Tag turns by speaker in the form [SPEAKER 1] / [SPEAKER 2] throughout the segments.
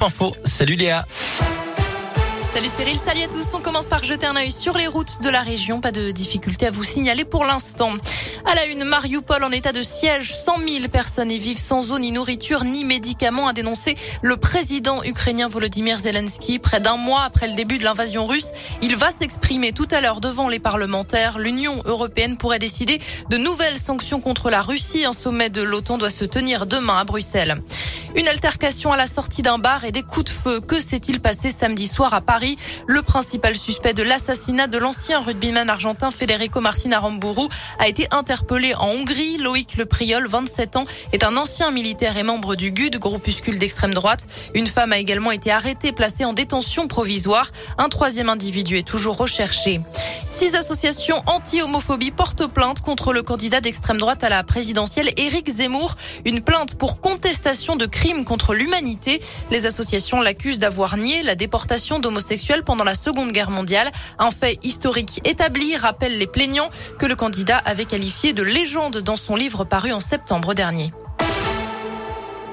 [SPEAKER 1] Info. Salut Léa.
[SPEAKER 2] Salut Cyril, salut à tous. On commence par jeter un œil sur les routes de la région. Pas de difficulté à vous signaler pour l'instant. À la une, Mariupol en état de siège. 100 000 personnes y vivent sans eau, ni nourriture, ni médicaments, a dénoncé le président ukrainien Volodymyr Zelensky. Près d'un mois après le début de l'invasion russe, il va s'exprimer tout à l'heure devant les parlementaires. L'Union européenne pourrait décider de nouvelles sanctions contre la Russie. Un sommet de l'OTAN doit se tenir demain à Bruxelles. Une altercation à la sortie d'un bar et des coups de feu. Que s'est-il passé samedi soir à Paris? Le principal suspect de l'assassinat de l'ancien rugbyman argentin Federico Martin Aramburu a été interpellé en Hongrie. Loïc Le Priol, 27 ans, est un ancien militaire et membre du GUD, groupuscule d'extrême droite. Une femme a également été arrêtée, placée en détention provisoire. Un troisième individu est toujours recherché. Six associations anti-homophobie portent plainte contre le candidat d'extrême droite à la présidentielle, Éric Zemmour. Une plainte pour contestation de crimes contre l'humanité. Les associations l'accusent d'avoir nié la déportation d'homosexuels pendant la Seconde Guerre mondiale. Un fait historique établi, rappelle les plaignants, que le candidat avait qualifié de légende dans son livre paru en septembre dernier.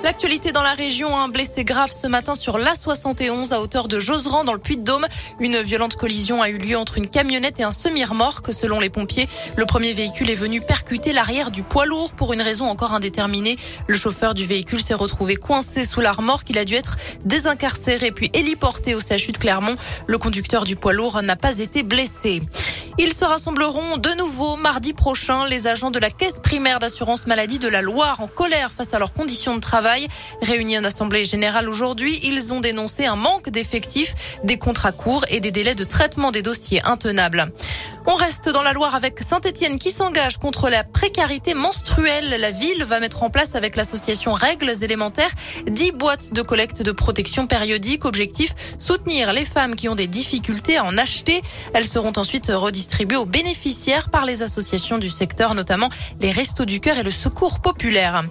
[SPEAKER 2] L'actualité dans la région, un blessé grave ce matin sur l'A71 à hauteur de Joseran dans le Puy-de-Dôme. Une violente collision a eu lieu entre une camionnette et un semi-remorque selon les pompiers. Le premier véhicule est venu percuter l'arrière du poids lourd pour une raison encore indéterminée. Le chauffeur du véhicule s'est retrouvé coincé sous la remorque. Il a dû être désincarcéré puis héliporté au CHU de Clermont. Le conducteur du poids lourd n'a pas été blessé. Ils se rassembleront de nouveau mardi prochain. Les agents de la caisse primaire d'assurance maladie de la Loire en colère face à leurs conditions de travail. Réunis en assemblée générale aujourd'hui, ils ont dénoncé un manque d'effectifs, des contrats courts et des délais de traitement des dossiers intenables. On reste dans la Loire avec Saint-Etienne qui s'engage contre la précarité menstruelle. La ville va mettre en place avec l'association Règles élémentaires 10 boîtes de collecte de protection périodique. Objectif, soutenir les femmes qui ont des difficultés à en acheter. Elles seront ensuite redistribuées aux bénéficiaires par les associations du secteur, notamment les Restos du Cœur et le Secours Populaire.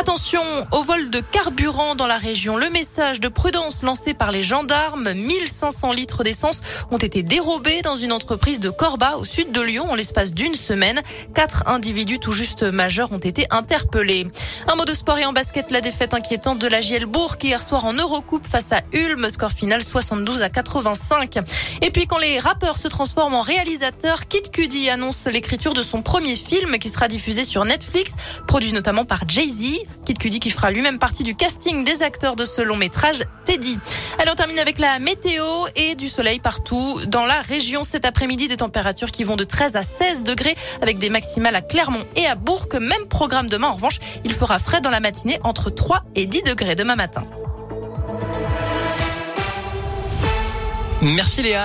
[SPEAKER 2] Attention au vol de carburant dans la région. Le message de prudence lancé par les gendarmes, 1500 litres d'essence ont été dérobés dans une entreprise de Corba au sud de Lyon en l'espace d'une semaine. Quatre individus tout juste majeurs ont été interpellés. Un mot de sport et en basket, la défaite inquiétante de la JL Bourg hier soir en Eurocoupe face à Ulm, score final 72 à 85. Et puis quand les rappeurs se transforment en réalisateurs, Kid Cudi annonce l'écriture de son premier film qui sera diffusé sur Netflix, produit notamment par Jay-Z. Kid Cudi qui fera lui-même partie du casting des acteurs de ce long métrage, Teddy. Allez, on termine avec la météo et du soleil partout dans la région cet après-midi. Des températures qui vont de 13 à 16 degrés avec des maximales à Clermont et à Bourg. Même programme demain. En revanche, il fera frais dans la matinée entre 3 et 10 degrés demain matin.
[SPEAKER 1] Merci Léa.